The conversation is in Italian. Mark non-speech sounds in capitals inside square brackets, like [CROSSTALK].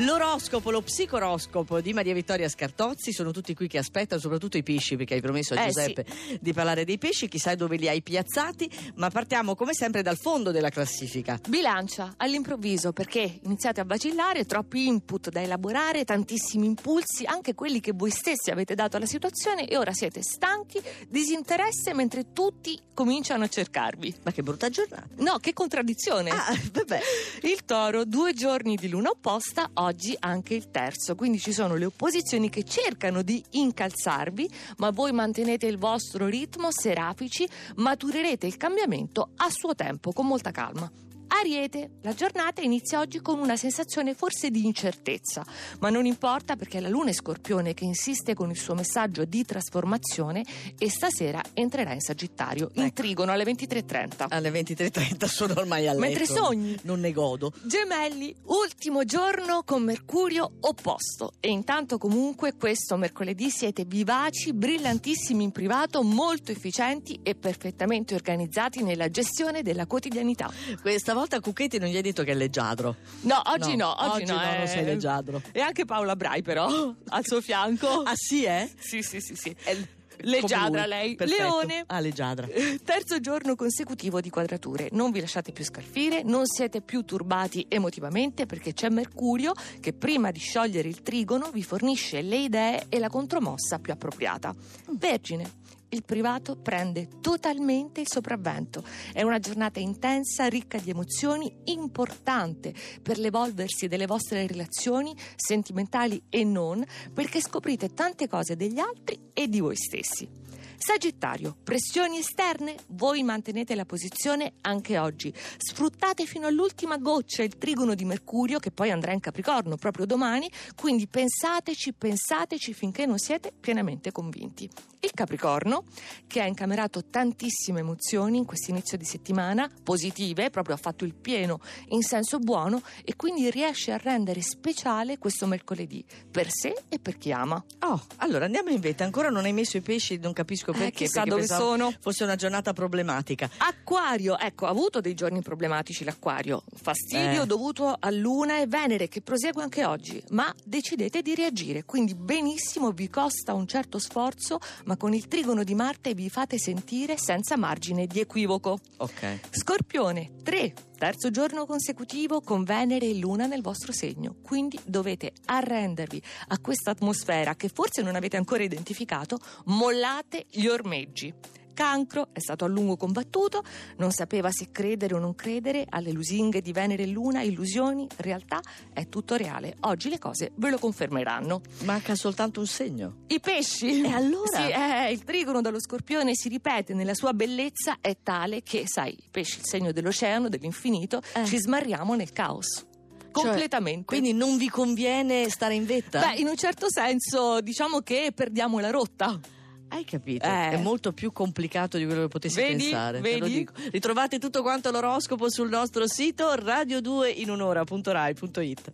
L'oroscopo, lo psicoroscopo di Maria Vittoria Scartozzi sono tutti qui che aspettano, soprattutto i pesci, perché hai promesso a Eh, Giuseppe di parlare dei pesci, chissà dove li hai piazzati, ma partiamo come sempre dal fondo della classifica. Bilancia all'improvviso perché iniziate a vacillare, troppi input da elaborare, tantissimi impulsi, anche quelli che voi stessi avete dato alla situazione e ora siete stanchi, disinteresse mentre tutti cominciano a cercarvi. Ma che brutta giornata. No, che contraddizione! Ah, vabbè. Il toro, due giorni di luna opposta, oggi anche il terzo. Quindi ci sono le opposizioni che cercano di incalzarvi, ma voi mantenete il vostro ritmo serafici, maturerete il cambiamento a suo tempo, con molta calma. Ariete, la giornata inizia oggi con una sensazione forse di incertezza, ma non importa perché la luna è scorpione che insiste con il suo messaggio di trasformazione e stasera entrerà in Sagittario, in Ecco. trigono alle 23.30. Alle 23.30 sono ormai a letto. Mentre sogni. Non ne godo. Gemelli, ultimo giorno con Mercurio opposto. E intanto comunque questo mercoledì siete vivaci, brillantissimi in privato, molto efficienti e perfettamente organizzati nella gestione della quotidianità. Questa volta Cucchetti non gli hai detto che è leggiadro. No, oggi no, oggi, no. no, eh. non sei leggiadro. E anche Paola Brai però, [LAUGHS] al suo fianco. Ah sì, eh? Sì, sì, sì, sì. È Leggiadra lei. Perfetto. Leone. Ah, leggiadra. [LAUGHS] Terzo giorno consecutivo di quadrature. Non vi lasciate più scalfire, non siete più turbati emotivamente perché c'è Mercurio che prima di sciogliere il trigono vi fornisce le idee e la contromossa più appropriata. Vergine. Il privato prende totalmente il sopravvento. È una giornata intensa, ricca di emozioni, importante per l'evolversi delle vostre relazioni sentimentali e non, perché scoprite tante cose degli altri e di voi stessi. Sagittario, pressioni esterne? Voi mantenete la posizione anche oggi. Sfruttate fino all'ultima goccia il trigono di Mercurio che poi andrà in Capricorno proprio domani, quindi pensateci, pensateci finché non siete pienamente convinti. Capricorno, che ha incamerato tantissime emozioni in questo inizio di settimana, positive, proprio ha fatto il pieno in senso buono e quindi riesce a rendere speciale questo mercoledì per sé e per chi ama. Oh, allora andiamo in vetta. Ancora non hai messo i pesci, non capisco Eh, perché. chissà perché dove sono. Fosse una giornata problematica. Acquario, ecco, ha avuto dei giorni problematici l'acquario. Fastidio Eh. dovuto a Luna e Venere che prosegue anche oggi, ma decidete di reagire, quindi benissimo vi costa un certo sforzo, ma con il trigono di Marte vi fate sentire senza margine di equivoco. Ok. Scorpione, 3. Terzo giorno consecutivo con Venere e Luna nel vostro segno, quindi dovete arrendervi a questa atmosfera che forse non avete ancora identificato, mollate gli ormeggi. Cancro è stato a lungo combattuto, non sapeva se credere o non credere alle lusinghe di Venere e Luna, illusioni, realtà, è tutto reale. Oggi le cose ve lo confermeranno. Manca soltanto un segno. I pesci. E allora? Sì, eh, il trigono dallo scorpione si ripete nella sua bellezza, è tale che, sai, i pesci, il segno dell'oceano, dell'infinito, Eh. ci smarriamo nel caos. Completamente. Quindi non vi conviene stare in vetta? Beh, in un certo senso, diciamo che perdiamo la rotta. Hai capito? Eh. È molto più complicato di quello che potessi Vedi? pensare. te lo Vedi? dico. Ritrovate tutto quanto l'oroscopo sul nostro sito radio2inunora.rai.it.